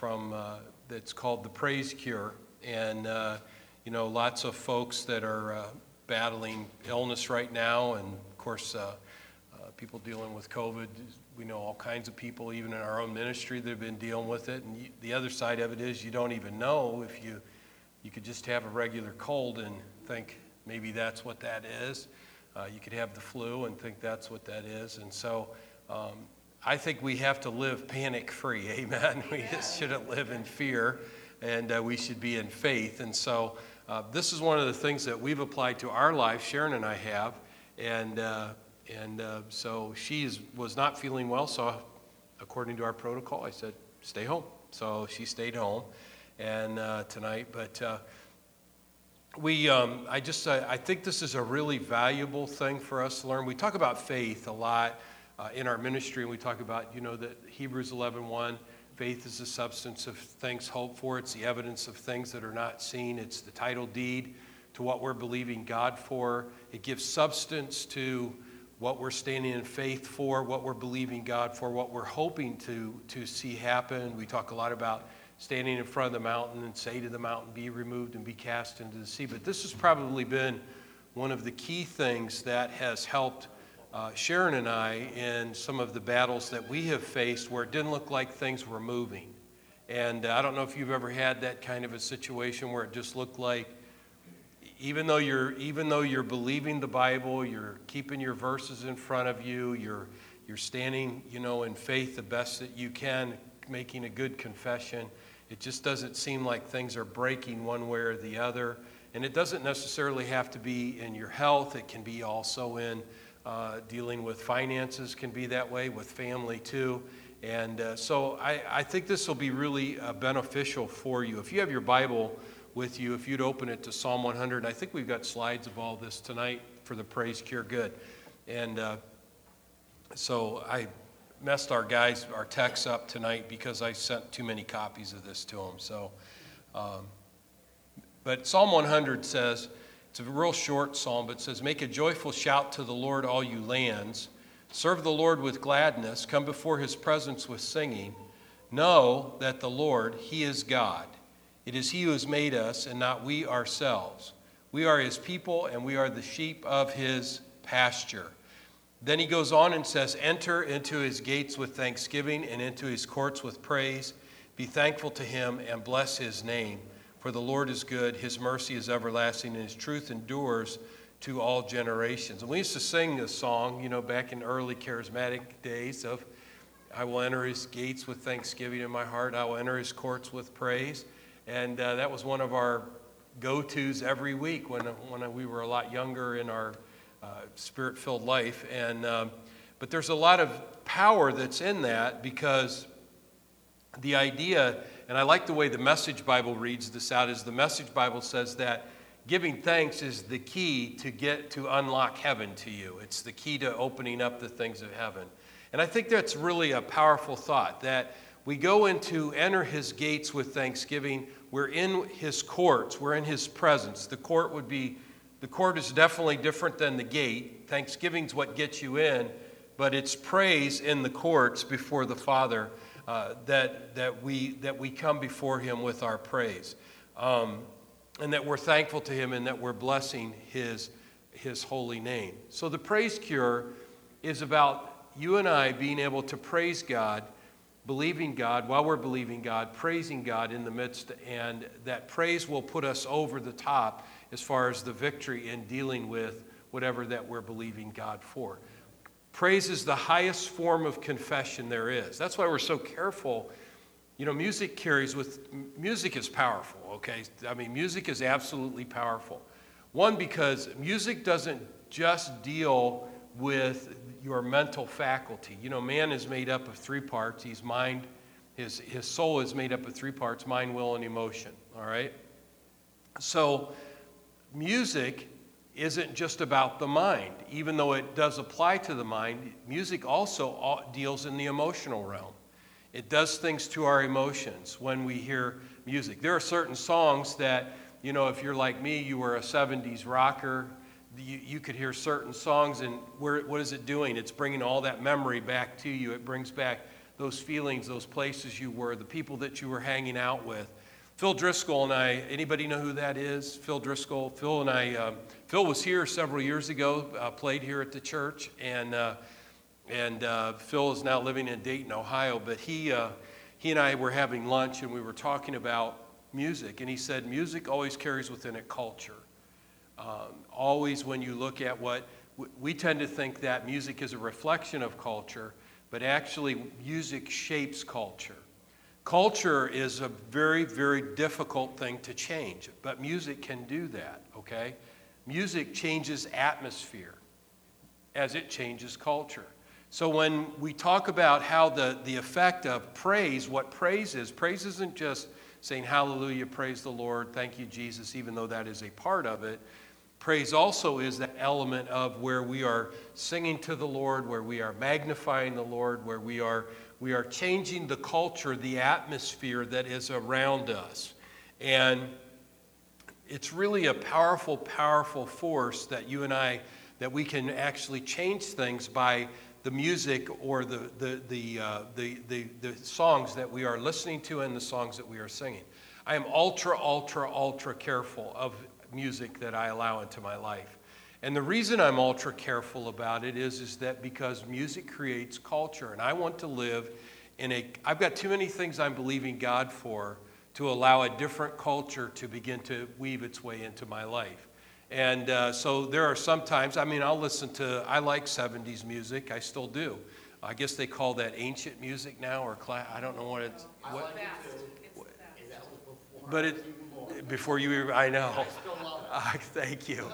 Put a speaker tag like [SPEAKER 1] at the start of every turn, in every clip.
[SPEAKER 1] from uh, that's called the Praise Cure, and uh, you know lots of folks that are uh, battling illness right now, and of course uh, uh, people dealing with COVID. We know all kinds of people, even in our own ministry, that have been dealing with it. And you, the other side of it is you don't even know if you you could just have a regular cold and think maybe that's what that is. Uh, you could have the flu and think that's what that is. And so um, I think we have to live panic free. Amen. We just shouldn't live in fear and uh, we should be in faith. And so uh, this is one of the things that we've applied to our life, Sharon and I have. And, uh, and uh, so she is, was not feeling well. So according to our protocol, I said, stay home. So she stayed home and uh, tonight. But we, um, I just, uh, I think this is a really valuable thing for us to learn. We talk about faith a lot uh, in our ministry, and we talk about, you know, that Hebrews 11:1, faith is the substance of things hoped for. It's the evidence of things that are not seen. It's the title deed to what we're believing God for. It gives substance to what we're standing in faith for, what we're believing God for, what we're hoping to, to see happen. We talk a lot about standing in front of the mountain and say to the mountain, Be removed and be cast into the sea. But this has probably been one of the key things that has helped uh, Sharon and I in some of the battles that we have faced where it didn't look like things were moving. And uh, I don't know if you've ever had that kind of a situation where it just looked like, even though you're even though you're believing the Bible, you're keeping your verses in front of you, you're you're standing, you know, in faith the best that you can, making a good confession it just doesn't seem like things are breaking one way or the other. And it doesn't necessarily have to be in your health, it can be also in uh, dealing with finances, can be that way, with family too. And uh, so I, I, think this will be really uh, beneficial for you. If you have your Bible with you, if you'd open it to Psalm 100, I think we've got slides of all this tonight for the Praise Cure Good. And uh, so I messed our guys, our techs up tonight because I sent too many copies of this to them. So, um, but Psalm 100 says, it's a real short psalm, but it says, Make a joyful shout to the Lord, all you lands. Serve the Lord with gladness. Come before his presence with singing. Know that the Lord, he is God. It is he who has made us, and not we ourselves. We are his people, and we are the sheep of his pasture. Then he goes on and says, Enter into his gates with thanksgiving and into his courts with praise. Be thankful to him and bless his name. For the Lord is good, his mercy is everlasting, and his truth endures to all generations. And we used to sing this song, you know, back in early charismatic days of, I will enter his gates with thanksgiving in my heart, I will enter his courts with praise. And uh, that was one of our go tos every week when, when we were a lot younger in our uh, spirit filled life. And, um, but there's a lot of power that's in that because the idea, and I like the way the Message Bible reads this out, is the Message Bible says that giving thanks is the key to get to unlock heaven to you. It's the key to opening up the things of heaven. And I think that's really a powerful thought that we go into enter his gates with thanksgiving. We're in his courts, we're in his presence. The court would be the court is definitely different than the gate. Thanksgiving's what gets you in, but it's praise in the courts before the Father uh, that, that, we, that we come before Him with our praise. Um, and that we're thankful to Him and that we're blessing His, His holy name. So the praise cure is about you and I being able to praise God, believing God while we're believing God, praising God in the midst, and that praise will put us over the top as far as the victory in dealing with whatever that we're believing God for. Praise is the highest form of confession there is. That's why we're so careful. You know, music carries with, music is powerful, okay? I mean, music is absolutely powerful. One, because music doesn't just deal with your mental faculty. You know, man is made up of three parts. He's mind, his, his soul is made up of three parts mind, will, and emotion, all right? So, music isn't just about the mind. Even though it does apply to the mind, music also deals in the emotional realm. It does things to our emotions when we hear music. There are certain songs that, you know, if you're like me, you were a 70s rocker, you, you could hear certain songs, and where, what is it doing? It's bringing all that memory back to you. It brings back those feelings, those places you were, the people that you were hanging out with. Phil Driscoll and I, anybody know who that is? Phil Driscoll. Phil and I, um, Phil was here several years ago, uh, played here at the church, and, uh, and uh, Phil is now living in Dayton, Ohio. But he, uh, he and I were having lunch and we were talking about music, and he said, Music always carries within it culture. Um, always, when you look at what we tend to think that music is a reflection of culture, but actually, music shapes culture. Culture is a very, very difficult thing to change, but music can do that, okay? Music changes atmosphere as it changes culture. So when we talk about how the, the effect of praise, what praise is, praise isn't just saying hallelujah, praise the Lord, thank you, Jesus, even though that is a part of it. Praise also is that element of where we are singing to the Lord, where we are magnifying the Lord, where we are, we are changing the culture, the atmosphere that is around us. And it's really a powerful, powerful force that you and I, that we can actually change things by the music or the, the, the, uh, the, the, the songs that we are listening to and the songs that we are singing. I am ultra, ultra, ultra careful of music that I allow into my life. And the reason I'm ultra careful about it is, is that because music creates culture, and I want to live in a, I've got too many things I'm believing God for to allow a different culture to begin to weave its way into my life. And uh, so there are sometimes, I mean, I'll listen to, I like 70s music, I still do. I guess they call that ancient music now, or class, I don't know what it's. What, but it, before you, I know. Uh, thank you.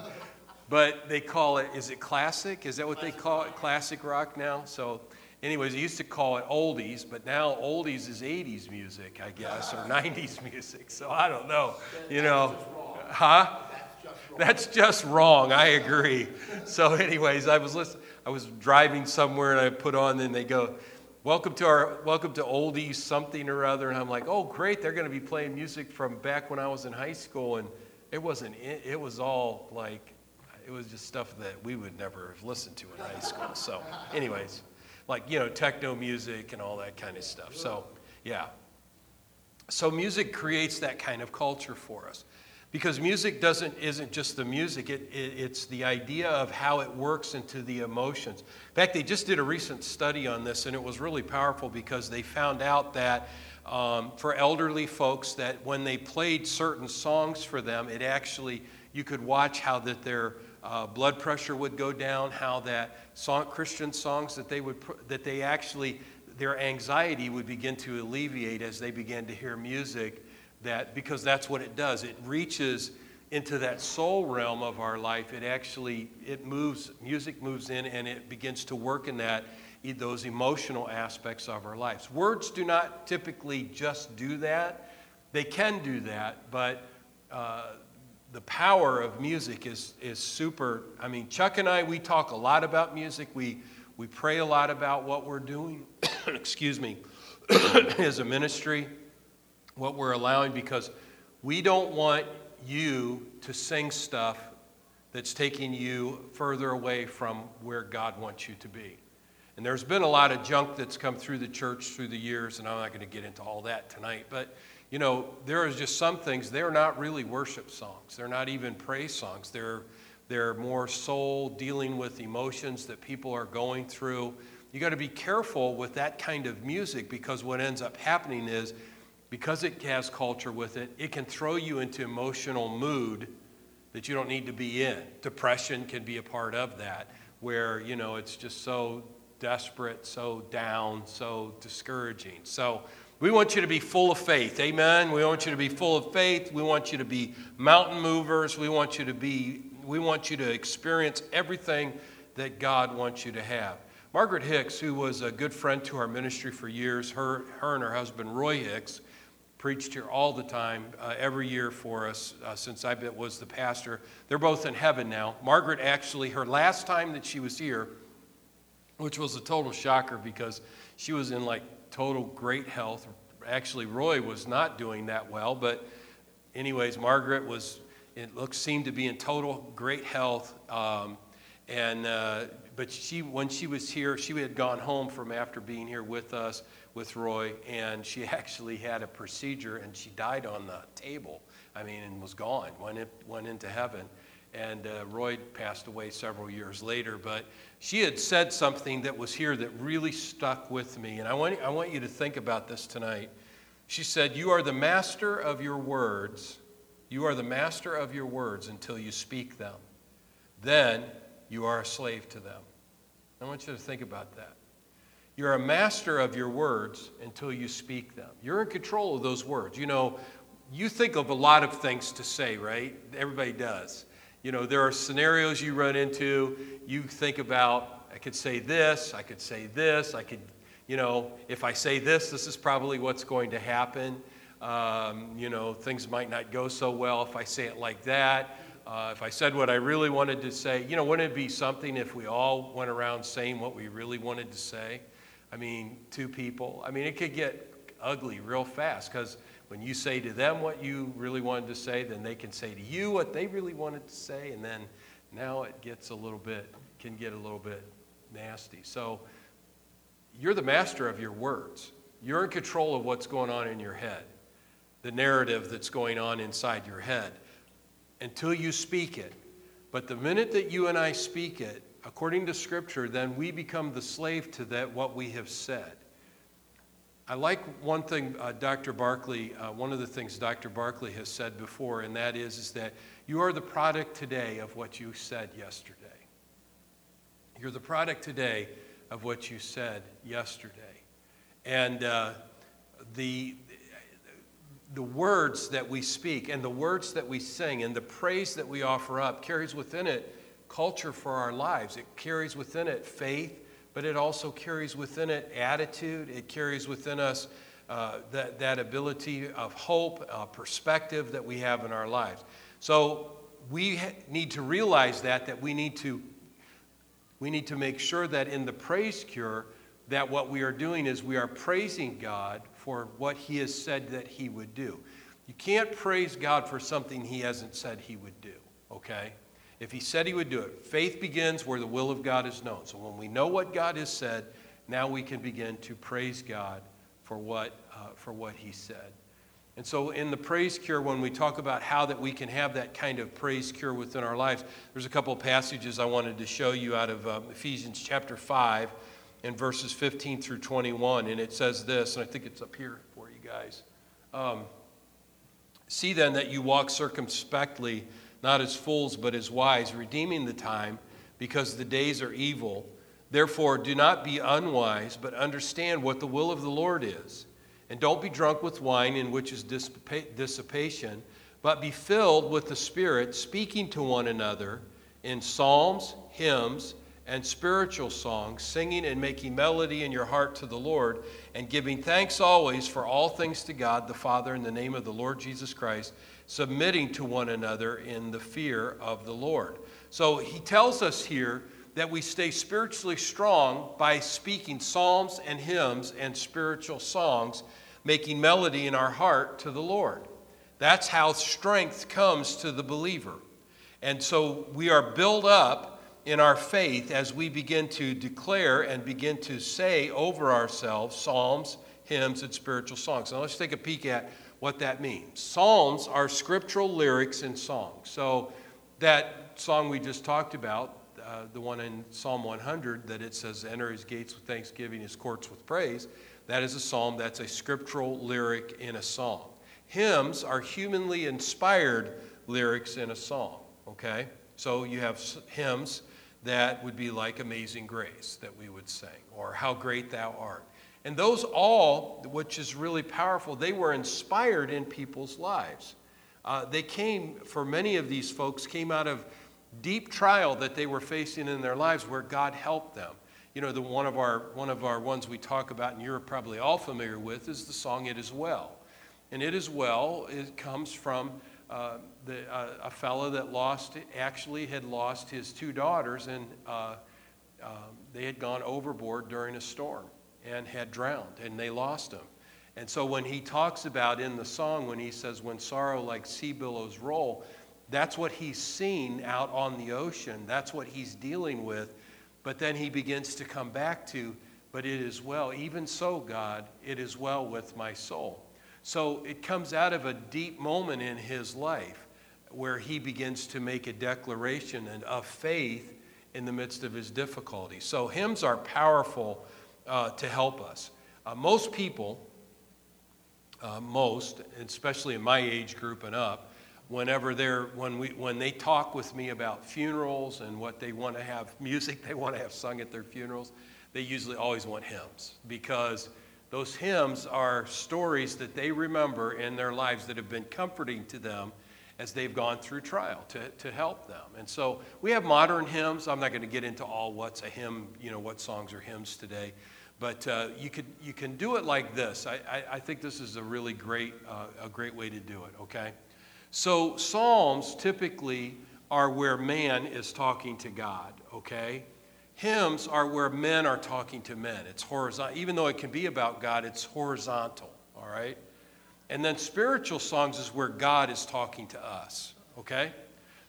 [SPEAKER 1] But they call it, is it classic? Is that what they call it? Classic rock now? So, anyways, they used to call it oldies, but now oldies is 80s music, I guess, or 90s music. So I don't know. You know, huh? That's just wrong. I agree. So, anyways, I was listening, I was driving somewhere and I put on, and they go, welcome to our welcome to oldies something or other and i'm like oh great they're going to be playing music from back when i was in high school and it wasn't it was all like it was just stuff that we would never have listened to in high school. So anyways like you know techno music and all that kind of stuff. So yeah. So music creates that kind of culture for us. Because music doesn't isn't just the music it, it, it's the idea of how it works into the emotions. In fact they just did a recent study on this and it was really powerful because they found out that um, for elderly folks that when they played certain songs for them it actually you could watch how that their uh, blood pressure would go down how that song, christian songs that they would that they actually their anxiety would begin to alleviate as they began to hear music that because that's what it does. It reaches into that soul realm of our life. It actually it moves music moves in and it begins to work in that those emotional aspects of our lives. Words do not typically just do that. They can do that but uh, the power of music is, is super i mean chuck and i we talk a lot about music we, we pray a lot about what we're doing excuse me as a ministry what we're allowing because we don't want you to sing stuff that's taking you further away from where God wants you to be. And there's been a lot of junk that's come through the church through the years, and I'm not going to get into all that tonight. But, you know, there are just some things, they're not really worship songs. They're not even praise songs. They're, they're more soul dealing with emotions that people are going through. You got to be careful with that kind of music because what ends up happening is because it has culture with it, it can throw you into emotional mood that you don't need to be in. Depression can be a part of that, where, you know, it's just so desperate, so down, so discouraging. So we want you to be full of faith. Amen. We want you to be full of faith. We want you to be mountain movers. We want you to be we want you to experience everything that God wants you to have. Margaret Hicks, who was a good friend to our ministry for years, her, her and her husband Roy Hicks, preached here all the time, uh, every year for us uh, since I was the pastor. They're both in heaven now. Margaret actually, her last time that she was here, which was a total shocker because she was in like total great health. Actually, Roy was not doing that well, but anyways, Margaret was, it looked seemed to be in total great health. Um, and, uh, but she, when she was here, she had gone home from after being here with us with Roy, and she actually had a procedure, and she died on the table. I mean, and was gone, went, in, went into heaven. And uh, Roy passed away several years later, but she had said something that was here that really stuck with me. And I want, I want you to think about this tonight. She said, You are the master of your words. You are the master of your words until you speak them. Then you are a slave to them. I want you to think about that. You're a master of your words until you speak them. You're in control of those words. You know, you think of a lot of things to say, right? Everybody does. You know, there are scenarios you run into. You think about, I could say this, I could say this, I could, you know, if I say this, this is probably what's going to happen. Um, you know, things might not go so well if I say it like that. Uh, if I said what I really wanted to say, you know, wouldn't it be something if we all went around saying what we really wanted to say? I mean, two people. I mean, it could get ugly real fast because when you say to them what you really wanted to say, then they can say to you what they really wanted to say, and then now it gets a little bit, can get a little bit nasty. So you're the master of your words. You're in control of what's going on in your head, the narrative that's going on inside your head until you speak it. But the minute that you and I speak it, according to Scripture, then we become the slave to that what we have said. I like one thing uh, Dr. Barkley, uh, one of the things Dr. Barkley has said before, and that is, is that you are the product today of what you said yesterday. You're the product today of what you said yesterday. And uh, the, the words that we speak and the words that we sing and the praise that we offer up carries within it culture for our lives. It carries within it faith, but it also carries within it attitude. It carries within us uh, that, that ability of hope, uh, perspective that we have in our lives. So we ha- need to realize that, that we need to, we need to make sure that in the praise cure, that what we are doing is we are praising God for what He has said that He would do. You can't praise God for something He hasn't said He would do, okay? If He said He would do it, faith begins where the will of God is known. So when we know what God has said, now we can begin to praise God for what, uh, for what He said. And so, in the praise cure, when we talk about how that we can have that kind of praise cure within our lives, there's a couple of passages I wanted to show you out of um, Ephesians chapter 5 in verses 15 through 21. And it says this, and I think it's up here for you guys. Um, See then that you walk circumspectly, not as fools, but as wise, redeeming the time, because the days are evil. Therefore, do not be unwise, but understand what the will of the Lord is. And don't be drunk with wine, in which is dissipation, but be filled with the Spirit, speaking to one another in psalms, hymns, and spiritual songs, singing and making melody in your heart to the Lord, and giving thanks always for all things to God the Father in the name of the Lord Jesus Christ, submitting to one another in the fear of the Lord. So he tells us here that we stay spiritually strong by speaking psalms and hymns and spiritual songs, making melody in our heart to the Lord. That's how strength comes to the believer. And so we are built up in our faith as we begin to declare and begin to say over ourselves psalms, hymns, and spiritual songs. Now let's take a peek at what that means. Psalms are scriptural lyrics in songs. So that song we just talked about, uh, the one in Psalm 100 that it says, Enter his gates with thanksgiving, his courts with praise, that is a psalm that's a scriptural lyric in a song. Hymns are humanly inspired lyrics in a song, okay? So you have hymns that would be like Amazing Grace that we would sing, or How Great Thou Art. And those all, which is really powerful, they were inspired in people's lives. Uh, they came, for many of these folks, came out of deep trial that they were facing in their lives where God helped them. You know, the one of our one of our ones we talk about, and you're probably all familiar with, is the song "It Is Well," and "It Is Well" it comes from uh, the, uh, a fellow that lost, actually had lost his two daughters, and uh, um, they had gone overboard during a storm and had drowned, and they lost him. And so when he talks about in the song, when he says, When sorrow like sea billows roll, that's what he's seen out on the ocean. That's what he's dealing with. But then he begins to come back to but it is well. Even so, God, it is well with my soul. So it comes out of a deep moment in his life where he begins to make a declaration of faith in the midst of his difficulty. So hymns are powerful uh, to help us. Uh, most people, uh, most, especially in my age group and up, whenever they're when we when they talk with me about funerals and what they want to have music they want to have sung at their funerals, they usually always want hymns because those hymns are stories that they remember in their lives that have been comforting to them as they've gone through trial to, to help them. And so we have modern hymns. I'm not going to get into all what's a hymn, you know, what songs are hymns today. But uh, you, could, you can do it like this. I, I, I think this is a really great, uh, a great way to do it, okay? So, Psalms typically are where man is talking to God, okay? Hymns are where men are talking to men. It's horizontal. Even though it can be about God, it's horizontal, all right? And then spiritual songs is where God is talking to us, okay?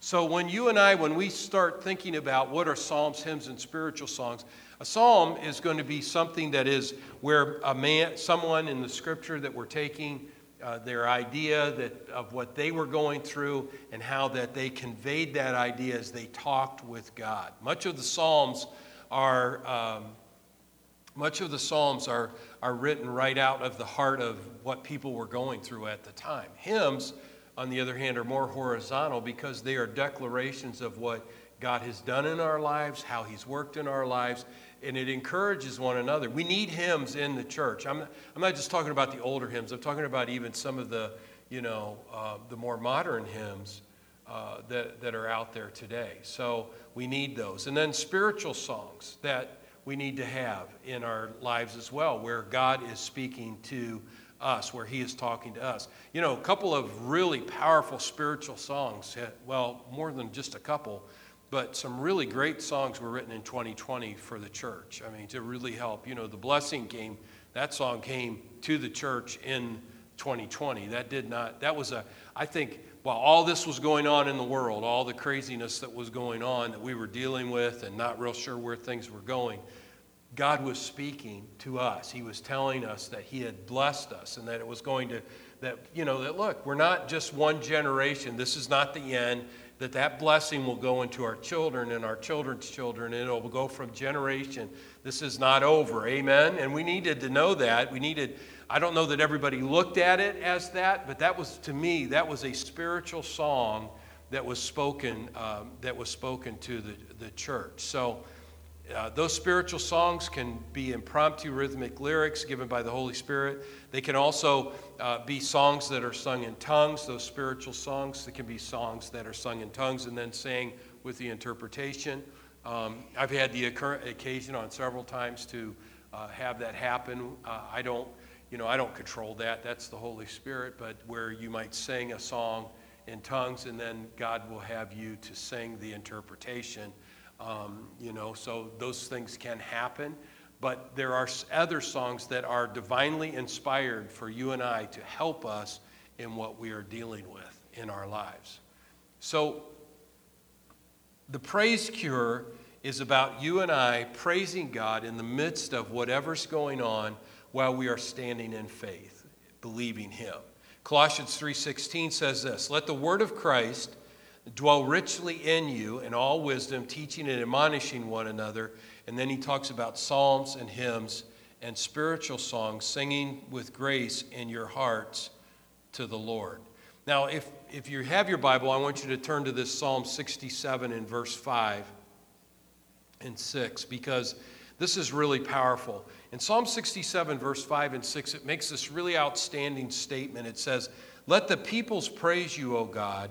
[SPEAKER 1] So when you and I, when we start thinking about what are psalms, hymns, and spiritual songs, a psalm is going to be something that is where a man, someone in the scripture that we're taking uh, their idea that, of what they were going through and how that they conveyed that idea as they talked with God. Much of the psalms are um, much of the psalms are, are written right out of the heart of what people were going through at the time. Hymns, on the other hand, are more horizontal because they are declarations of what God has done in our lives, how He's worked in our lives, and it encourages one another. We need hymns in the church. I'm, I'm not just talking about the older hymns, I'm talking about even some of the, you know, uh, the more modern hymns uh, that, that are out there today. So we need those. And then spiritual songs that we need to have in our lives as well, where God is speaking to us, where He is talking to us. You know, a couple of really powerful spiritual songs, well, more than just a couple but some really great songs were written in 2020 for the church. I mean, to really help. You know, the blessing came, that song came to the church in 2020. That did not, that was a, I think, while all this was going on in the world, all the craziness that was going on that we were dealing with and not real sure where things were going, God was speaking to us. He was telling us that He had blessed us and that it was going to, that, you know, that look, we're not just one generation. This is not the end that that blessing will go into our children and our children's children, and it will go from generation. This is not over. Amen? And we needed to know that. We needed, I don't know that everybody looked at it as that, but that was, to me, that was a spiritual song that was spoken, um, that was spoken to the, the church. So, uh, those spiritual songs can be impromptu rhythmic lyrics given by the Holy Spirit. They can also uh, be songs that are sung in tongues, those spiritual songs. They can be songs that are sung in tongues and then sang with the interpretation. Um, I've had the occasion on several times to uh, have that happen. Uh, I don't, you know, I don't control that. That's the Holy Spirit. But where you might sing a song in tongues and then God will have you to sing the interpretation. Um, you know, so those things can happen. But there are other songs that are divinely inspired for you and I to help us in what we are dealing with in our lives. So, the praise cure is about you and I praising God in the midst of whatever's going on while we are standing in faith, believing him. Colossians 3:16 says this, "Let the word of Christ dwell richly in you in all wisdom, teaching and admonishing one another. And then he talks about psalms and hymns and spiritual songs, singing with grace in your hearts to the Lord. Now, if, if you have your Bible, I want you to turn to this Psalm 67 in verse 5 and 6, because this is really powerful. In Psalm 67, verse 5 and 6, it makes this really outstanding statement. It says, Let the peoples praise you, O God.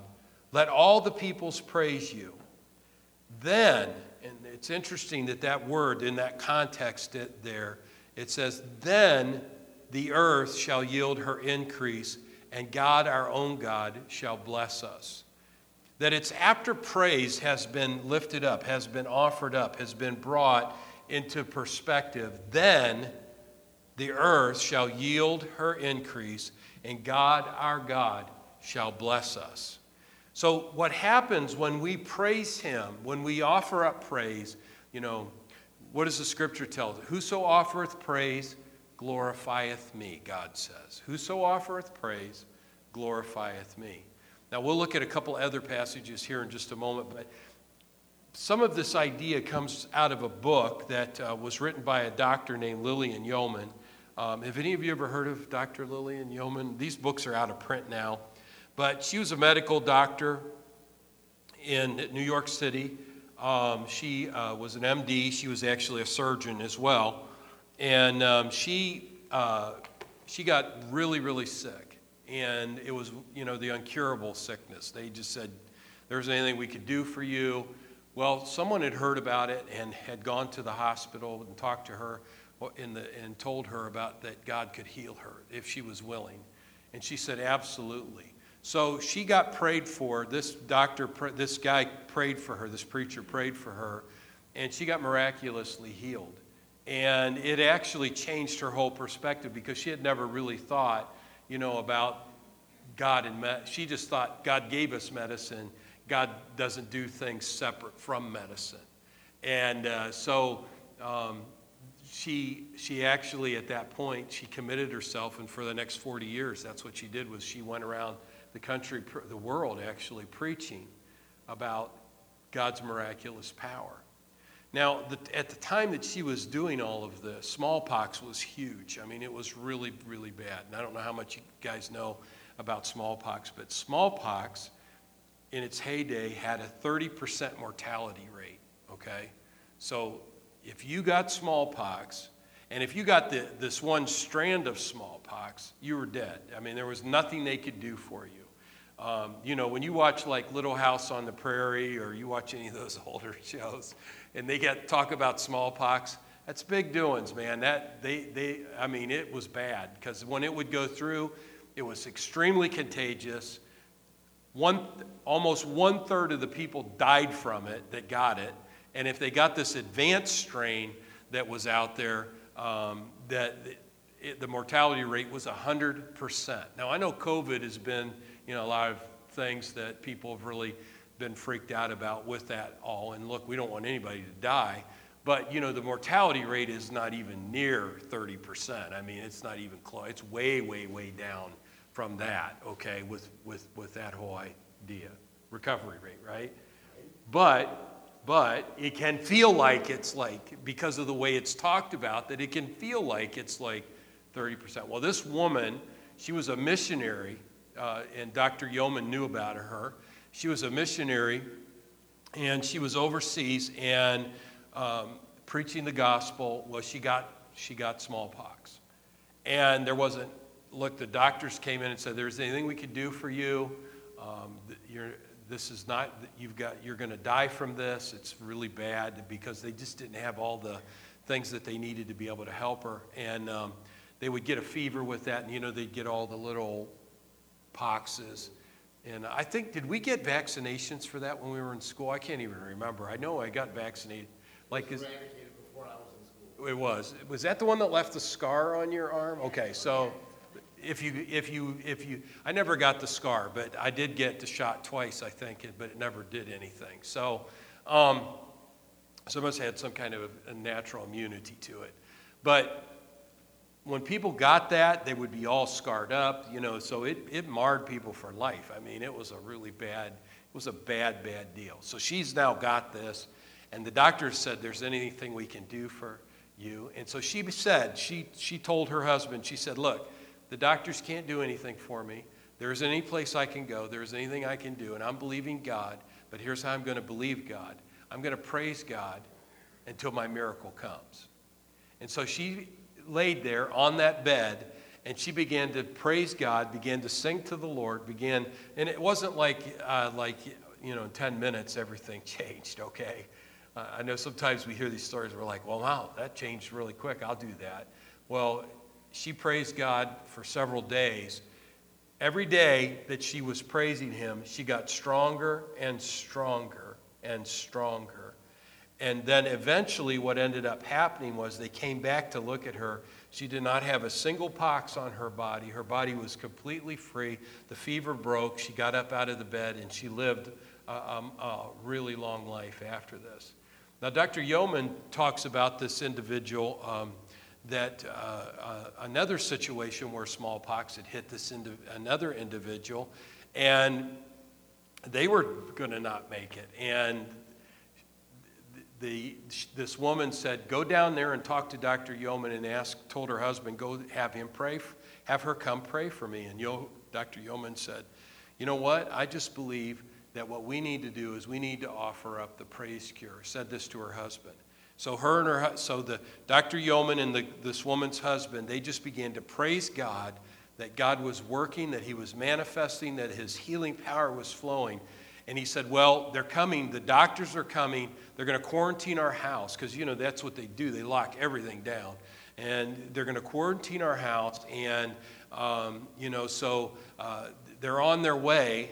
[SPEAKER 1] Let all the peoples praise you. Then, and it's interesting that that word in that context it, there, it says, Then the earth shall yield her increase, and God, our own God, shall bless us. That it's after praise has been lifted up, has been offered up, has been brought into perspective, then the earth shall yield her increase, and God, our God, shall bless us. So, what happens when we praise Him, when we offer up praise, you know, what does the scripture tell us? Whoso offereth praise glorifieth me, God says. Whoso offereth praise glorifieth me. Now, we'll look at a couple other passages here in just a moment, but some of this idea comes out of a book that uh, was written by a doctor named Lilian Yeoman. Um, have any of you ever heard of Dr. Lilian Yeoman? These books are out of print now, but she was a medical doctor in New York City. Um, she uh, was an MD. She was actually a surgeon as well, and um, she uh, she got really really sick, and it was you know the incurable sickness. They just said, "There's anything we could do for you." Well, someone had heard about it and had gone to the hospital and talked to her the, and told her about that God could heal her if she was willing, and she said, "Absolutely." So she got prayed for. This doctor, this guy prayed for her, this preacher prayed for her, and she got miraculously healed. And it actually changed her whole perspective because she had never really thought, you know, about God and med- she just thought God gave us medicine. God doesn't do things separate from medicine. And uh, so um, she, she actually, at that point, she committed herself, and for the next 40 years, that's what she did was she went around the country, the world actually preaching about God's miraculous power. Now, the, at the time that she was doing all of this, smallpox was huge. I mean, it was really, really bad. And I don't know how much you guys know about smallpox, but smallpox in its heyday had a 30% mortality rate, okay? So if you got smallpox, and if you got the, this one strand of smallpox, you were dead. I mean, there was nothing they could do for you. Um, you know, when you watch like Little House on the Prairie or you watch any of those older shows, and they get talk about smallpox, that's big doings, man. That they they I mean, it was bad because when it would go through, it was extremely contagious. One almost one third of the people died from it that got it, and if they got this advanced strain that was out there, um, that it, the mortality rate was 100%. Now, I know COVID has been, you know, a lot of things that people have really been freaked out about with that all. And look, we don't want anybody to die. But, you know, the mortality rate is not even near 30%. I mean, it's not even close. It's way, way, way down from that, okay, with, with, with that whole idea. Recovery rate, right? But but it can feel like it's like, because of the way it's talked about, that it can feel like it's like 30%. Well, this woman, she was a missionary, uh, and Dr. Yeoman knew about her. She was a missionary, and she was overseas and um, preaching the gospel. Well, she got, she got smallpox. And there wasn't, look, the doctors came in and said, There's anything we could do for you. Um, you're, this is not you've got you're going to die from this it's really bad because they just didn't have all the things that they needed to be able to help her and um, they would get a fever with that and you know they'd get all the little poxes. And i think did we get vaccinations for that when we were in school? I can't even remember. I know i got vaccinated like is, it was. Was that the one that left the scar on your arm? Okay so if you, if you, if you, I never got the scar, but I did get the shot twice, I think, but it never did anything. So, um, so I must have had some kind of a natural immunity to it. But when people got that, they would be all scarred up, you know, so it, it marred people for life. I mean, it was a really bad, it was a bad, bad deal. So she's now got this, and the doctor said, There's anything we can do for you. And so she said, she, she told her husband, she said, Look, the doctors can't do anything for me. There isn't any place I can go. There isn't anything I can do. And I'm believing God. But here's how I'm going to believe God I'm going to praise God until my miracle comes. And so she laid there on that bed and she began to praise God, began to sing to the Lord, began, and it wasn't like, uh, like you know, in 10 minutes everything changed, okay? Uh, I know sometimes we hear these stories, we're like, well, wow, that changed really quick, I'll do that. Well, she praised God for several days. Every day that she was praising him, she got stronger and stronger and stronger. And then eventually, what ended up happening was they came back to look at her. She did not have a single pox on her body. Her body was completely free. The fever broke. She got up out of the bed and she lived a, a, a really long life after this. Now, Dr. Yeoman talks about this individual um, that uh, uh, another situation where smallpox had hit this indi- another individual, and they were going to not make it. And the, this woman said, Go down there and talk to Dr. Yeoman and ask, told her husband, Go have him pray, have her come pray for me. And Yo, Dr. Yeoman said, You know what? I just believe that what we need to do is we need to offer up the praise cure. Said this to her husband. So her and her, so the Dr. Yeoman and the, this woman's husband, they just began to praise God that God was working, that He was manifesting, that His healing power was flowing. And he said, Well, they're coming. The doctors are coming. They're going to quarantine our house because, you know, that's what they do. They lock everything down. And they're going to quarantine our house. And, um, you know, so uh, they're on their way.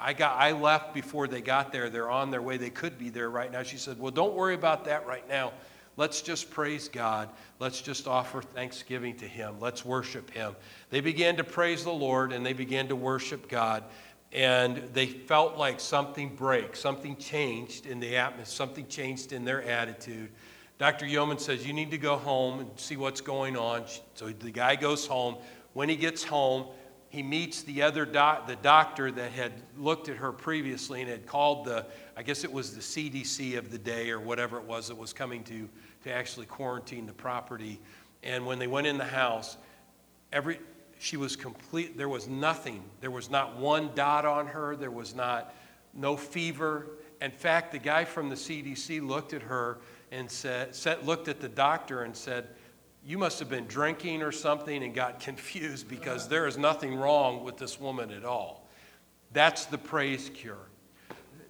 [SPEAKER 1] I, got, I left before they got there. They're on their way. They could be there right now. She said, Well, don't worry about that right now. Let's just praise God. Let's just offer thanksgiving to Him. Let's worship Him. They began to praise the Lord and they began to worship God and they felt like something break, something changed in the atmosphere, something changed in their attitude. Dr. Yeoman says, You need to go home and see what's going on. So the guy goes home. When he gets home, he meets the other doc, the doctor that had looked at her previously and had called the, I guess it was the CDC of the day or whatever it was that was coming to, to actually quarantine the property. And when they went in the house, every, she was complete. There was nothing. There was not one dot on her. There was not no fever. In fact, the guy from the CDC looked at her and said, said, looked at the doctor and said, "You must have been drinking or something and got confused because there is nothing wrong with this woman at all." That's the praise cure.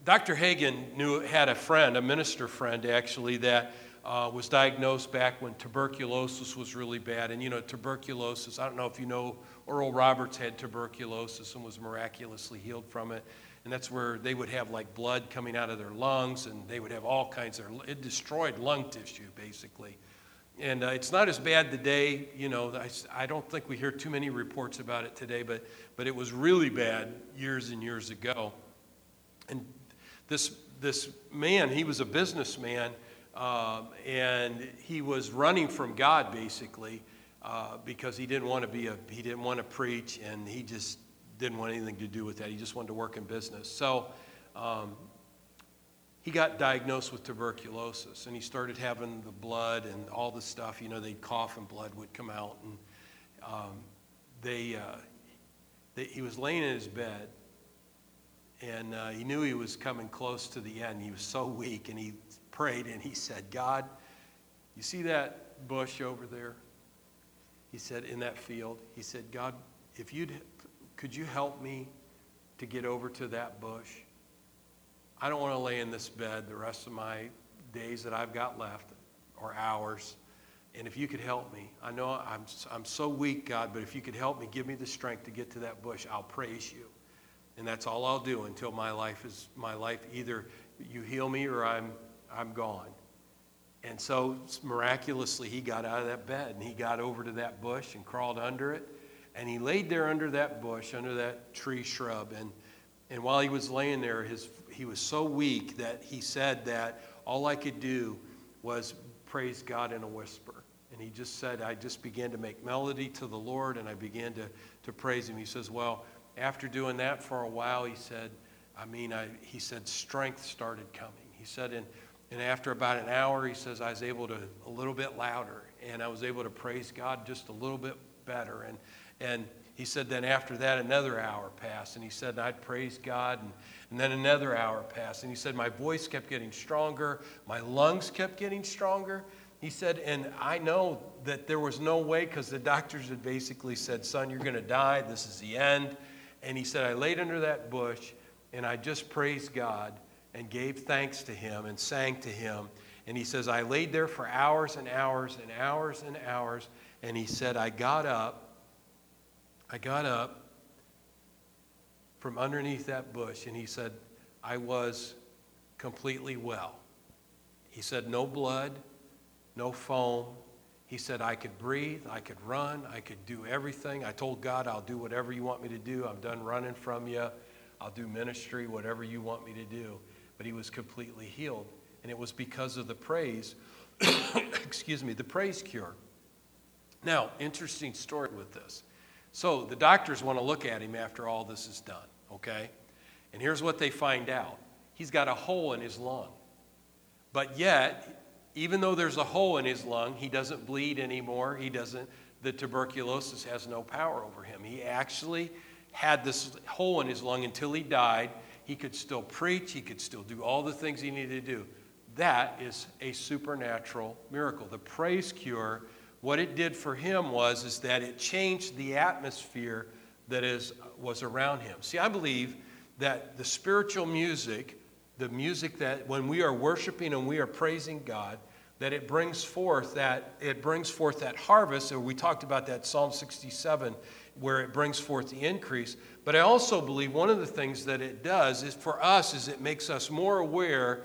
[SPEAKER 1] Dr. Hagin knew had a friend, a minister friend actually, that uh, was diagnosed back when tuberculosis was really bad. And you know, tuberculosis, I don't know if you know, Oral Roberts had tuberculosis and was miraculously healed from it. And that's where they would have like blood coming out of their lungs and they would have all kinds of, it destroyed lung tissue basically. And uh, it's not as bad today, you know, I, I don't think we hear too many reports about it today, but, but it was really bad years and years ago. And this, this man, he was a businessman um, and he was running from God basically uh, because he didn't want to be a he didn't want to preach and he just didn't want anything to do with that. He just wanted to work in business. So um, he got diagnosed with tuberculosis and he started having the blood and all the stuff. You know, they'd cough and blood would come out and um, they, uh, they, he was laying in his bed and uh, he knew he was coming close to the end. He was so weak and he prayed and he said, God, you see that bush over there? He said, in that field, he said, God, if you'd, could you help me to get over to that bush? I don't want to lay in this bed the rest of my days that I've got left or hours. And if you could help me, I know I'm, I'm so weak, God, but if you could help me, give me the strength to get to that bush, I'll praise you. And that's all I'll do until my life is my life. Either you heal me or I'm I'm gone. And so miraculously, he got out of that bed and he got over to that bush and crawled under it. And he laid there under that bush, under that tree shrub. And, and while he was laying there, his, he was so weak that he said that all I could do was praise God in a whisper. And he just said, I just began to make melody to the Lord and I began to, to praise him. He says, Well, after doing that for a while, he said, I mean, I, he said, strength started coming. He said, and and after about an hour, he says, I was able to a little bit louder and I was able to praise God just a little bit better. And, and he said, then after that, another hour passed. And he said, I'd praise God. And, and then another hour passed. And he said, my voice kept getting stronger, my lungs kept getting stronger. He said, and I know that there was no way because the doctors had basically said, son, you're going to die. This is the end. And he said, I laid under that bush and I just praised God and gave thanks to him and sang to him. And he says, I laid there for hours and hours and hours and hours. And he said, I got up. I got up from underneath that bush. And he said, I was completely well. He said, no blood, no foam. He said, I could breathe, I could run, I could do everything. I told God, I'll do whatever you want me to do. I'm done running from you. I'll do ministry, whatever you want me to do but he was completely healed. and it was because of the praise, excuse me, the praise cure. Now, interesting story with this. So the doctors want to look at him after all this is done, okay? And here's what they find out he's got a hole in his lung. But yet, even though there's a hole in his lung, he doesn't bleed anymore. He doesn't, the tuberculosis has no power over him. He actually had this hole in his lung until he died. He could still preach, he could still do all the things he needed to do. That is a supernatural miracle. The praise cure what it did for him was is that it changed the atmosphere that is, was around him. See, I believe that the spiritual music, the music that when we are worshiping and we are praising God, that it brings forth that it brings forth that harvest. And we talked about that Psalm 67, where it brings forth the increase. But I also believe one of the things that it does is for us is it makes us more aware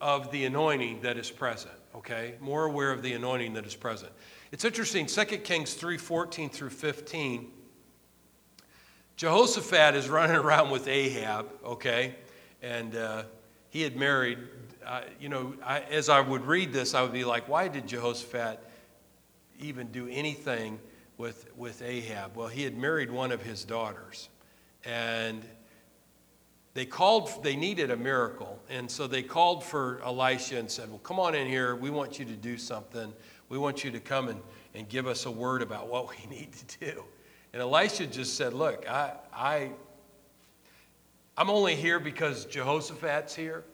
[SPEAKER 1] of the anointing that is present. Okay, more aware of the anointing that is present. It's interesting, 2 Kings 3 14 through 15. Jehoshaphat is running around with Ahab, okay? And uh, he had married, uh, you know, I, as I would read this, I would be like, why did Jehoshaphat even do anything with, with Ahab? Well, he had married one of his daughters. And they called, they needed a miracle. And so they called for Elisha and said, Well, come on in here. We want you to do something. We want you to come and, and give us a word about what we need to do. And Elisha just said, Look, I, I, I'm only here because Jehoshaphat's here.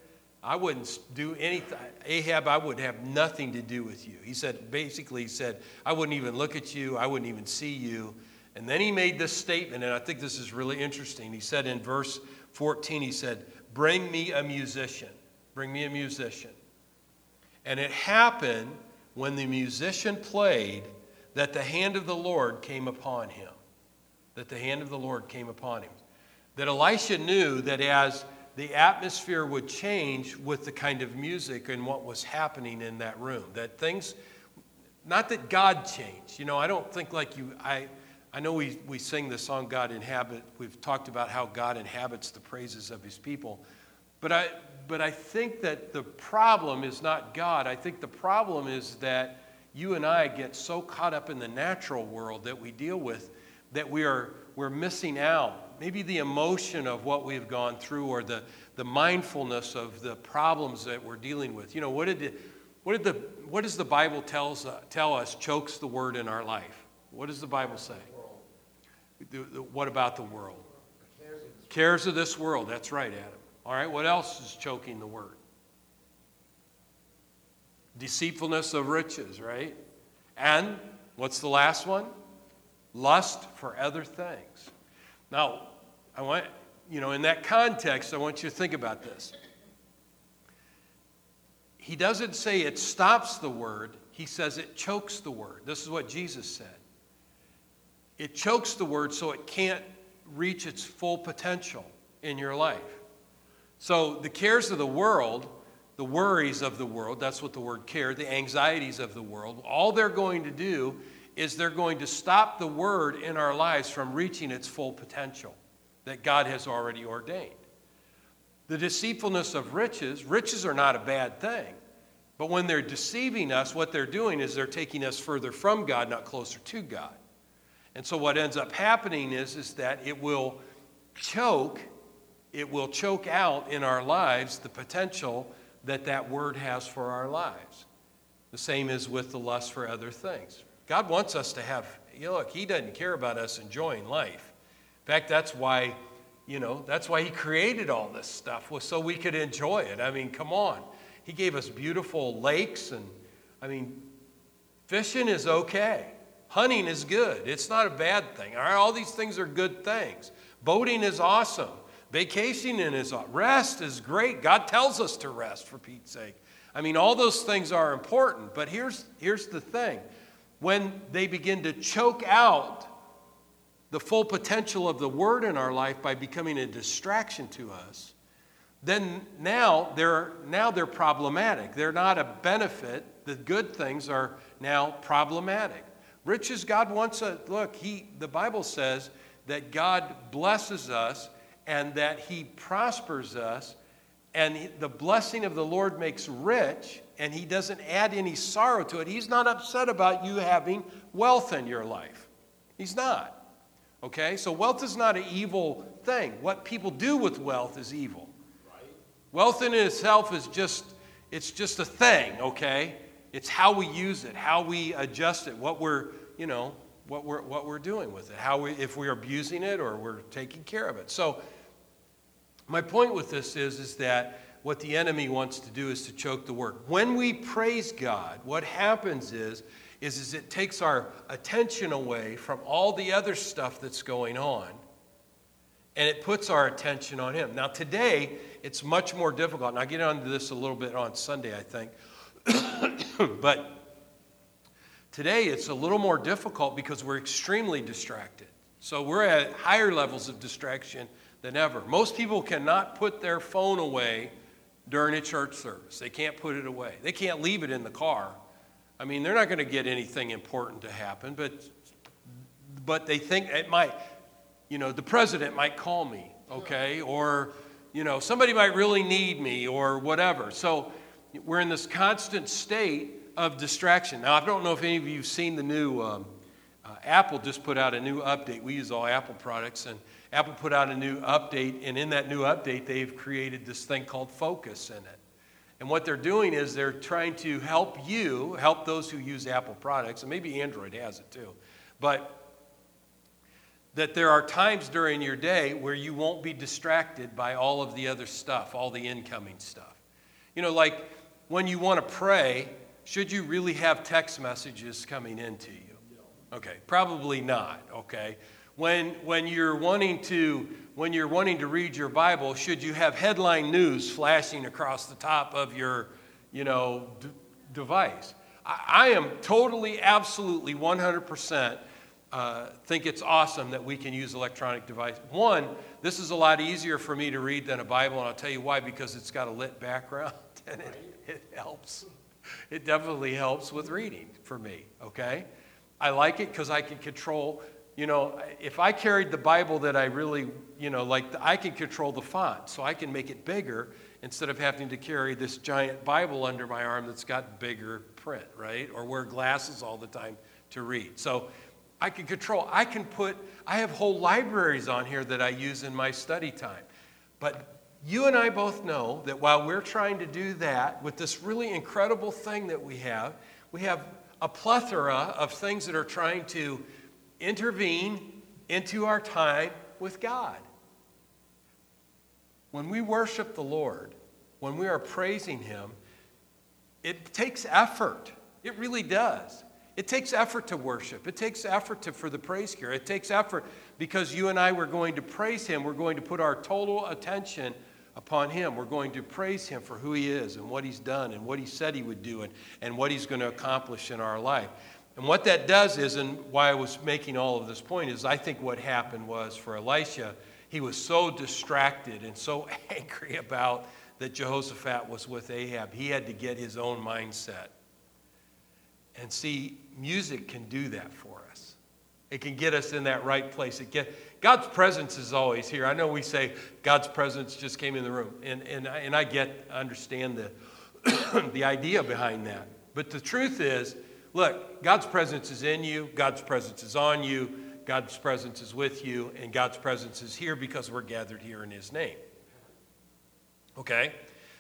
[SPEAKER 1] I wouldn't do anything. Ahab, I would have nothing to do with you. He said, basically, he said, I wouldn't even look at you. I wouldn't even see you. And then he made this statement, and I think this is really interesting. He said in verse 14, he said, Bring me a musician. Bring me a musician. And it happened when the musician played, that the hand of the Lord came upon him. That the hand of the Lord came upon him. That Elisha knew that as the atmosphere would change with the kind of music and what was happening in that room, that things, not that God changed. You know, I don't think like you, I, I know we, we sing the song God Inhabit. We've talked about how God inhabits the praises of his people. But I, but I think that the problem is not God. I think the problem is that you and I get so caught up in the natural world that we deal with that we are we're missing out. Maybe the emotion of what we've gone through or the, the mindfulness of the problems that we're dealing with. You know, what did, what did the what does the Bible tells, uh, tell us chokes the word in our life? What does the Bible say? What about the world? Cares of this world. That's right, Adam. All right, what else is choking the word? Deceitfulness of riches, right? And what's the last one? Lust for other things. Now, I want, you know, in that context, I want you to think about this. He doesn't say it stops the word, he says it chokes the word. This is what Jesus said. It chokes the word so it can't reach its full potential in your life. So the cares of the world, the worries of the world, that's what the word care, the anxieties of the world, all they're going to do is they're going to stop the word in our lives from reaching its full potential that God has already ordained. The deceitfulness of riches, riches are not a bad thing. But when they're deceiving us, what they're doing is they're taking us further from God, not closer to God. And so what ends up happening is, is that it will choke it will choke out in our lives the potential that that word has for our lives. The same is with the lust for other things. God wants us to have, you know, look, He doesn't care about us enjoying life. In fact, that's why, you know, that's why He created all this stuff, was so we could enjoy it. I mean, come on. He gave us beautiful lakes, and I mean, fishing is okay. Hunting is good. It's not a bad thing. All, right? all these things are good things. Boating is awesome. Vacationing is rest is great. God tells us to rest for Pete's sake. I mean, all those things are important, but here's, here's the thing. When they begin to choke out the full potential of the word in our life by becoming a distraction to us, then now they're, now they're problematic. They're not a benefit. The good things are now problematic. Riches, God wants a look, he, the Bible says that God blesses us and that He prospers us and the blessing of the Lord makes rich, and He doesn't add any sorrow to it. He's not upset about you having wealth in your life. He's not. Okay? So wealth is not an evil thing. What people do with wealth is evil. Wealth in itself is just it's just a thing, okay? It's how we use it, how we adjust it, what we're, you know, what we're what we're doing with it, how we if we're abusing it or we're taking care of it. So my point with this is is that what the enemy wants to do is to choke the word. When we praise God, what happens is is, is it takes our attention away from all the other stuff that's going on and it puts our attention on Him. Now, today, it's much more difficult, and I'll get onto this a little bit on Sunday, I think. but today, it's a little more difficult because we're extremely distracted. So, we're at higher levels of distraction than ever. Most people cannot put their phone away during a church service, they can't put it away, they can't leave it in the car I mean, they're not going to get anything important to happen, but, but they think it might, you know, the president might call me, okay? Or, you know, somebody might really need me or whatever. So we're in this constant state of distraction. Now, I don't know if any of you have seen the new, um, uh, Apple just put out a new update. We use all Apple products, and Apple put out a new update, and in that new update, they've created this thing called Focus in it. And what they're doing is they're trying to help you, help those who use Apple products, and maybe Android has it too, but that there are times during your day where you won't be distracted by all of the other stuff, all the incoming stuff. You know, like when you want to pray, should you really have text messages coming into you? Okay, probably not, okay? When, when you're wanting to when you're wanting to read your Bible, should you have headline news flashing across the top of your, you know, d- device? I, I, am totally, absolutely, 100% uh, think it's awesome that we can use electronic device. One, this is a lot easier for me to read than a Bible, and I'll tell you why, because it's got a lit background, and it, it helps. It definitely helps with reading for me, okay? I like it because I can control you know, if I carried the Bible that I really, you know, like I can control the font, so I can make it bigger instead of having to carry this giant Bible under my arm that's got bigger print, right? Or wear glasses all the time to read. So I can control, I can put, I have whole libraries on here that I use in my study time. But you and I both know that while we're trying to do that with this really incredible thing that we have, we have a plethora of things that are trying to intervene into our time with God. When we worship the Lord, when we are praising Him, it takes effort. It really does. It takes effort to worship. It takes effort to, for the praise cure. It takes effort because you and I were going to praise Him. We're going to put our total attention upon Him. We're going to praise Him for who He is and what He's done and what He said He would do and, and what He's going to accomplish in our life. And what that does is, and why I was making all of this point, is I think what happened was for Elisha, he was so distracted and so angry about that Jehoshaphat was with Ahab. He had to get his own mindset. And see, music can do that for us. It can get us in that right place. It get, God's presence is always here. I know we say God's presence just came in the room, and, and, and I get, understand the, the idea behind that. But the truth is, Look, God's presence is in you, God's presence is on you, God's presence is with you, and God's presence is here because we're gathered here in His name. Okay?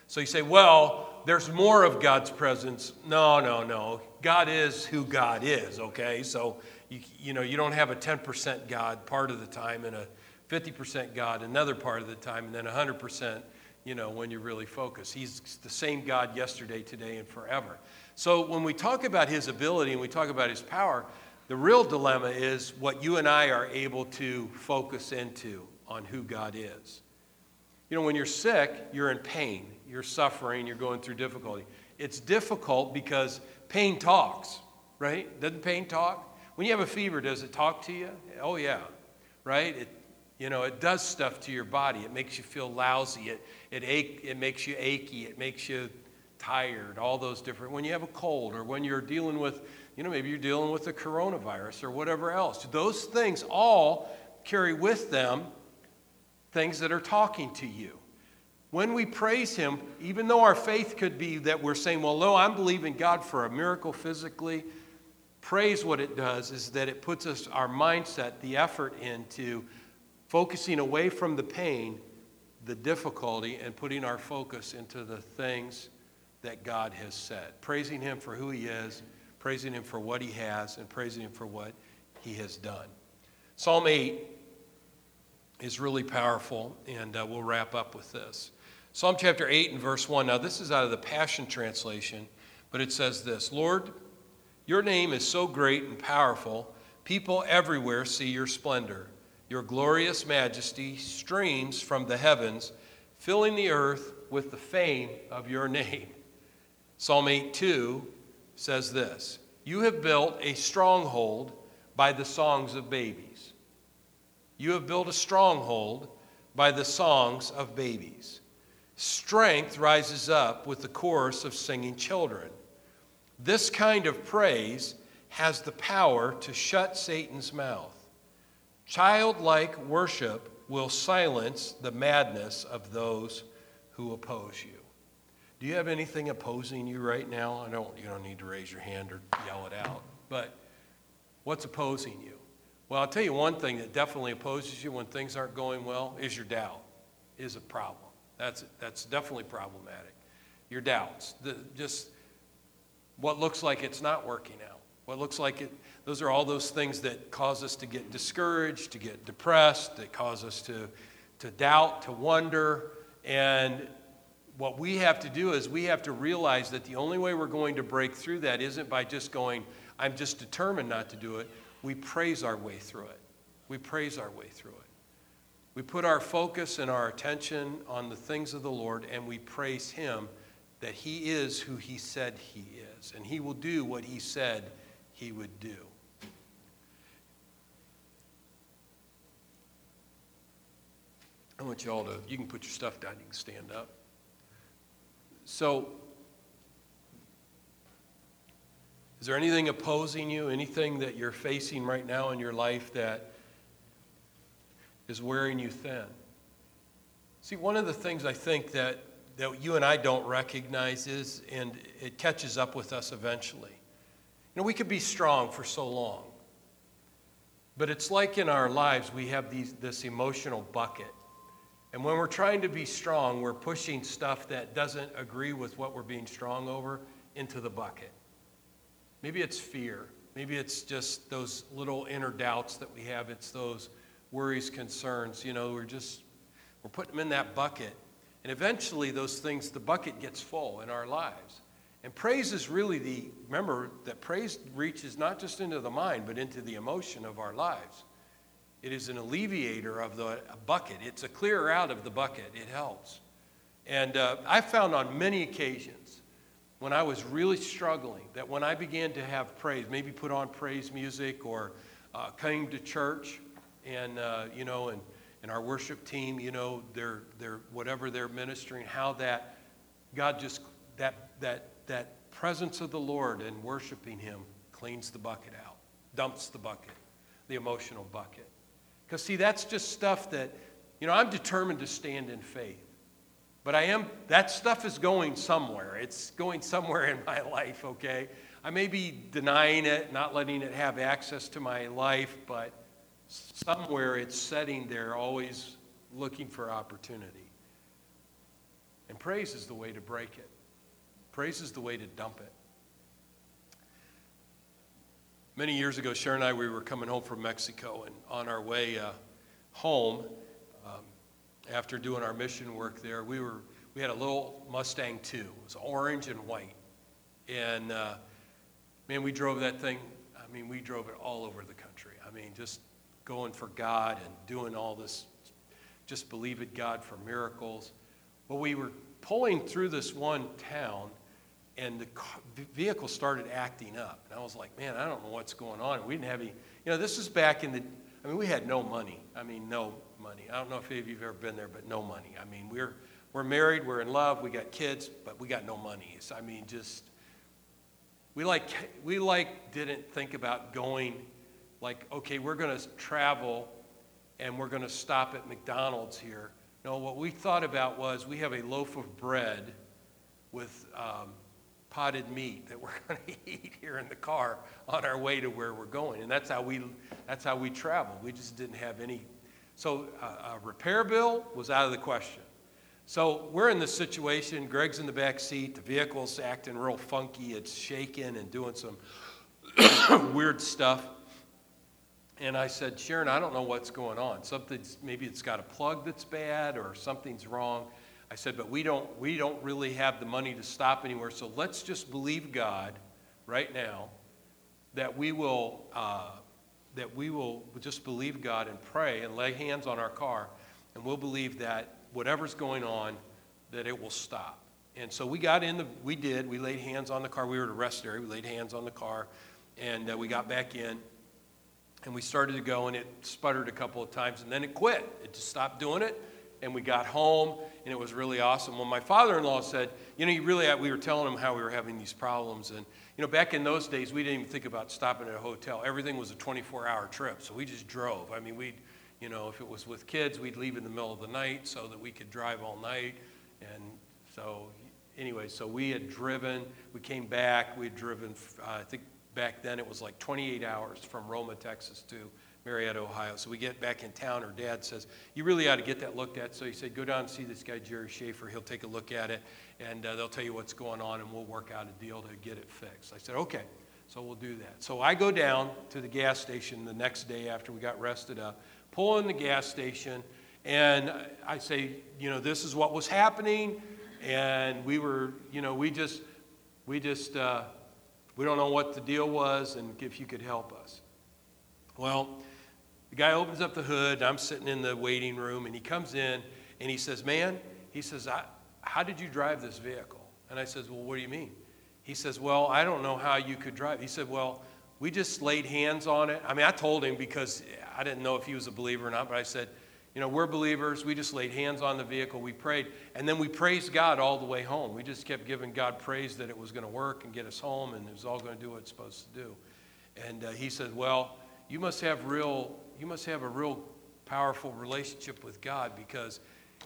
[SPEAKER 1] So you say, well, there's more of God's presence. No, no, no. God is who God is, okay? So, you, you know, you don't have a 10% God part of the time and a 50% God another part of the time and then 100%, you know, when you really focus. He's the same God yesterday, today, and forever. So when we talk about his ability and we talk about his power, the real dilemma is what you and I are able to focus into on who God is. You know, when you're sick, you're in pain, you're suffering, you're going through difficulty. It's difficult because pain talks, right? Doesn't pain talk? When you have a fever, does it talk to you? Oh, yeah, right? It, you know, it does stuff to your body. It makes you feel lousy. It, it, ache, it makes you achy. It makes you tired, all those different, when you have a cold or when you're dealing with, you know, maybe you're dealing with the coronavirus or whatever else. Those things all carry with them things that are talking to you. When we praise Him, even though our faith could be that we're saying, well, no, I'm believing God for a miracle physically, praise what it does is that it puts us, our mindset, the effort into focusing away from the pain, the difficulty, and putting our focus into the things that God has said. Praising Him for who He is, praising Him for what He has, and praising Him for what He has done. Psalm 8 is really powerful, and uh, we'll wrap up with this. Psalm chapter 8 and verse 1. Now, this is out of the Passion Translation, but it says this Lord, your name is so great and powerful, people everywhere see your splendor. Your glorious majesty streams from the heavens, filling the earth with the fame of your name. Psalm 8 2 says this You have built a stronghold by the songs of babies. You have built a stronghold by the songs of babies. Strength rises up with the chorus of singing children. This kind of praise has the power to shut Satan's mouth. Childlike worship will silence the madness of those who oppose you. Do you have anything opposing you right now? I don't you don't need to raise your hand or yell it out. But what's opposing you? Well, I'll tell you one thing that definitely opposes you when things aren't going well is your doubt. Is a problem. That's that's definitely problematic. Your doubts. The, just what looks like it's not working out. What looks like it, those are all those things that cause us to get discouraged, to get depressed, that cause us to, to doubt, to wonder. And what we have to do is we have to realize that the only way we're going to break through that isn't by just going, I'm just determined not to do it. We praise our way through it. We praise our way through it. We put our focus and our attention on the things of the Lord and we praise Him that He is who He said He is, and He will do what He said He would do. I want you all to, you can put your stuff down, you can stand up. So, is there anything opposing you, anything that you're facing right now in your life that is wearing you thin? See, one of the things I think that that you and I don't recognize is, and it catches up with us eventually. You know, we could be strong for so long, but it's like in our lives we have these, this emotional bucket. And when we're trying to be strong, we're pushing stuff that doesn't agree with what we're being strong over into the bucket. Maybe it's fear. Maybe it's just those little inner doubts that we have. It's those worries, concerns. You know, we're just, we're putting them in that bucket. And eventually, those things, the bucket gets full in our lives. And praise is really the, remember that praise reaches not just into the mind, but into the emotion of our lives. It is an alleviator of the bucket, it's a clearer out of the bucket. It helps. And uh, I found on many occasions when I was really struggling that when I began to have praise, maybe put on praise music or uh, came to church and, uh, you know, and and our worship team, you know, they're, they're, whatever they're ministering, how that God just, that, that, that presence of the Lord and worshiping Him cleans the bucket out, dumps the bucket, the emotional bucket. Because, see, that's just stuff that, you know, I'm determined to stand in faith. But I am, that stuff is going somewhere. It's going somewhere in my life, okay? I may be denying it, not letting it have access to my life, but somewhere it's setting there always looking for opportunity. And praise is the way to break it, praise is the way to dump it. Many years ago, Sharon and I, we were coming home from Mexico, and on our way uh, home, um, after doing our mission work there, we were we had a little Mustang too. It was orange and white, and uh, man, we drove that thing. I mean, we drove it all over the country. I mean, just going for God and doing all this, just believing God for miracles. Well, we were pulling through this one town, and the vehicle started acting up. And I was like, man, I don't know what's going on. We didn't have any, you know, this is back in the, I mean, we had no money. I mean, no money. I don't know if any of you have ever been there, but no money. I mean, we're, we're married, we're in love, we got kids, but we got no money. So, I mean, just, we like, we like didn't think about going like, okay, we're going to travel and we're going to stop at McDonald's here. No, what we thought about was we have a loaf of bread with um, potted meat that we're going to eat here in the car on our way to where we're going, and that's how we that's how we traveled. We just didn't have any. So uh, a repair bill was out of the question. So we're in this situation. Greg's in the back seat. The vehicle's acting real funky. It's shaking and doing some weird stuff. And I said, Sharon, I don't know what's going on. Something's maybe it's got a plug that's bad or something's wrong. I said, but we don't we don't really have the money to stop anywhere. So let's just believe God right now that we will uh, that we will just believe God and pray and lay hands on our car, and we'll believe that whatever's going on, that it will stop. And so we got in the we did we laid hands on the car. We were at a rest area. We laid hands on the car, and uh, we got back in and we started to go, and it sputtered a couple of times, and then it quit. It just stopped doing it, and we got home, and it was really awesome. Well, my father-in-law said, you know, you really, we were telling him how we were having these problems, and you know, back in those days, we didn't even think about stopping at a hotel. Everything was a 24-hour trip, so we just drove. I mean, we'd, you know, if it was with kids, we'd leave in the middle of the night so that we could drive all night, and so anyway, so we had driven. We came back. We had driven, uh, I think back then it was like 28 hours from Roma, Texas to Marietta, Ohio. So we get back in town. Her dad says, You really ought to get that looked at. So he said, Go down and see this guy, Jerry Schaefer. He'll take a look at it and uh, they'll tell you what's going on and we'll work out a deal to get it fixed. I said, Okay. So we'll do that. So I go down to the gas station the next day after we got rested up, pull in the gas station, and I say, You know, this is what was happening. And we were, you know, we just, we just, uh, we don't know what the deal was and if you could help us. Well, the guy opens up the hood. I'm sitting in the waiting room and he comes in and he says, Man, he says, How did you drive this vehicle? And I says, Well, what do you mean? He says, Well, I don't know how you could drive. He said, Well, we just laid hands on it. I mean, I told him because I didn't know if he was a believer or not, but I said, you know, we're believers. We just laid hands on the vehicle. We prayed. And then we praised God all the way home. We just kept giving God praise that it was going to work and get us home and it was all going to do what it's supposed to do. And uh, he said, Well, you must have real, you must have a real powerful relationship with God because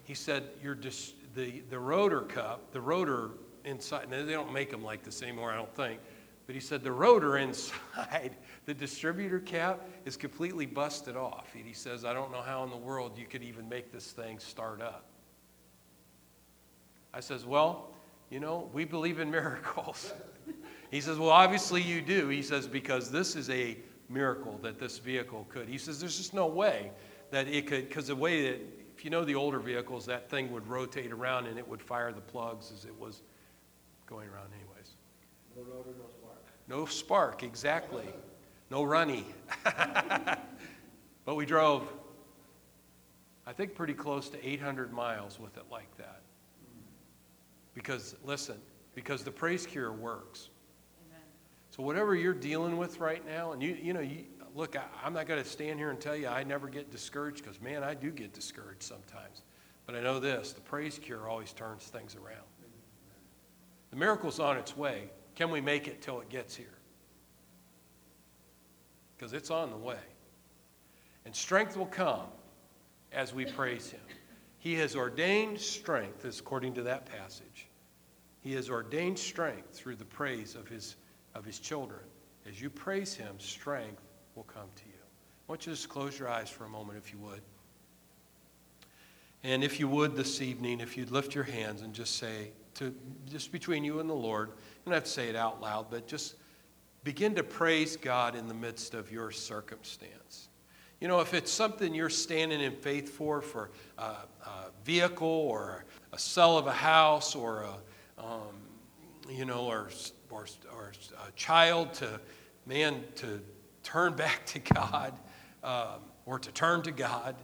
[SPEAKER 1] he said, You're dis- the, the rotor cup, the rotor inside, they don't make them like this anymore, I don't think. But he said the rotor inside the distributor cap is completely busted off. And he says, I don't know how in the world you could even make this thing start up. I says, Well, you know, we believe in miracles. he says, Well, obviously you do. He says, Because this is a miracle that this vehicle could. He says, There's just no way that it could, because the way that, if you know the older vehicles, that thing would rotate around and it would fire the plugs as it was going around, anyways.
[SPEAKER 2] No rotor, no spark.
[SPEAKER 1] no spark, exactly. No runny. but we drove, I think, pretty close to 800 miles with it like that. Hmm. Because, listen, because the praise cure works. So, whatever you're dealing with right now, and you, you know, you, look, I, I'm not going to stand here and tell you I never get discouraged because, man, I do get discouraged sometimes. But I know this the praise cure always turns things around. The miracle's on its way. Can we make it till it gets here? Because it's on the way. And strength will come as we praise Him. He has ordained strength, according to that passage. He has ordained strength through the praise of His, of his children. As you praise Him, strength will come to you. I want you to just close your eyes for a moment, if you would. And if you would this evening, if you'd lift your hands and just say, to just between you and the Lord. You don't have to say it out loud, but just begin to praise God in the midst of your circumstance. You know, if it's something you're standing in faith for, for a, a vehicle or a sell of a house or a, um, you know, or, or, or a child to, man, to turn back to God um, or to turn to God,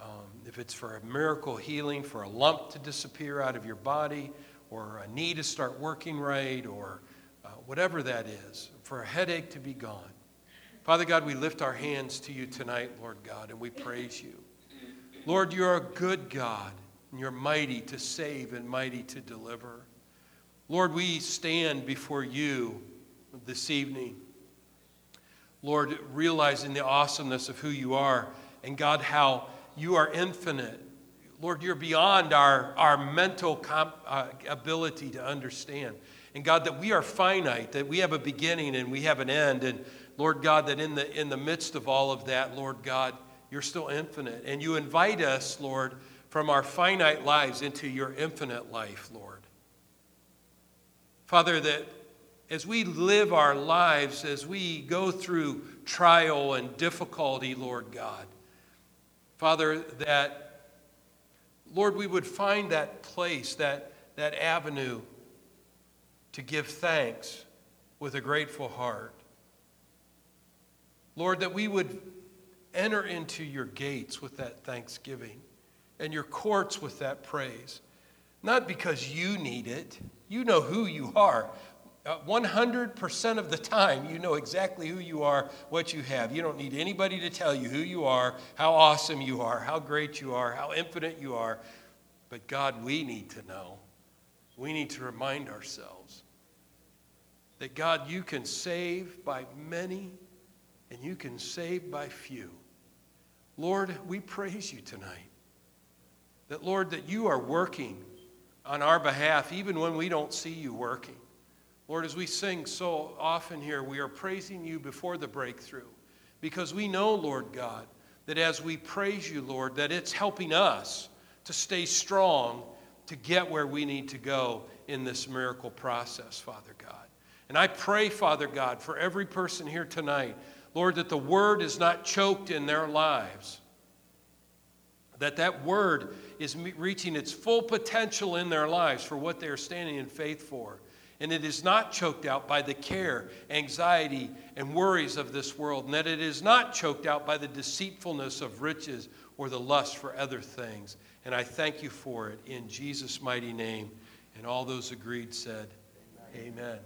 [SPEAKER 1] um, if it's for a miracle healing, for a lump to disappear out of your body, or a knee to start working right, or uh, whatever that is, for a headache to be gone. Father God, we lift our hands to you tonight, Lord God, and we praise you. Lord, you're a good God, and you're mighty to save and mighty to deliver. Lord, we stand before you this evening. Lord, realizing the awesomeness of who you are, and God, how you are infinite. Lord, you're beyond our, our mental comp, uh, ability to understand. And God, that we are finite, that we have a beginning and we have an end. And Lord God, that in the, in the midst of all of that, Lord God, you're still infinite. And you invite us, Lord, from our finite lives into your infinite life, Lord. Father, that as we live our lives, as we go through trial and difficulty, Lord God, Father, that Lord, we would find that place, that, that avenue to give thanks with a grateful heart. Lord, that we would enter into your gates with that thanksgiving and your courts with that praise. Not because you need it, you know who you are. Uh, 100% of the time, you know exactly who you are, what you have. You don't need anybody to tell you who you are, how awesome you are, how great you are, how infinite you are. But God, we need to know. We need to remind ourselves that God, you can save by many and you can save by few. Lord, we praise you tonight. That, Lord, that you are working on our behalf even when we don't see you working. Lord, as we sing so often here, we are praising you before the breakthrough because we know, Lord God, that as we praise you, Lord, that it's helping us to stay strong to get where we need to go in this miracle process, Father God. And I pray, Father God, for every person here tonight, Lord, that the word is not choked in their lives. That that word is reaching its full potential in their lives for what they are standing in faith for and it is not choked out by the care, anxiety, and worries of this world, and that it is not choked out by the deceitfulness of riches or the lust for other things. And I thank you for it in Jesus' mighty name. And all those agreed said, Amen. Amen.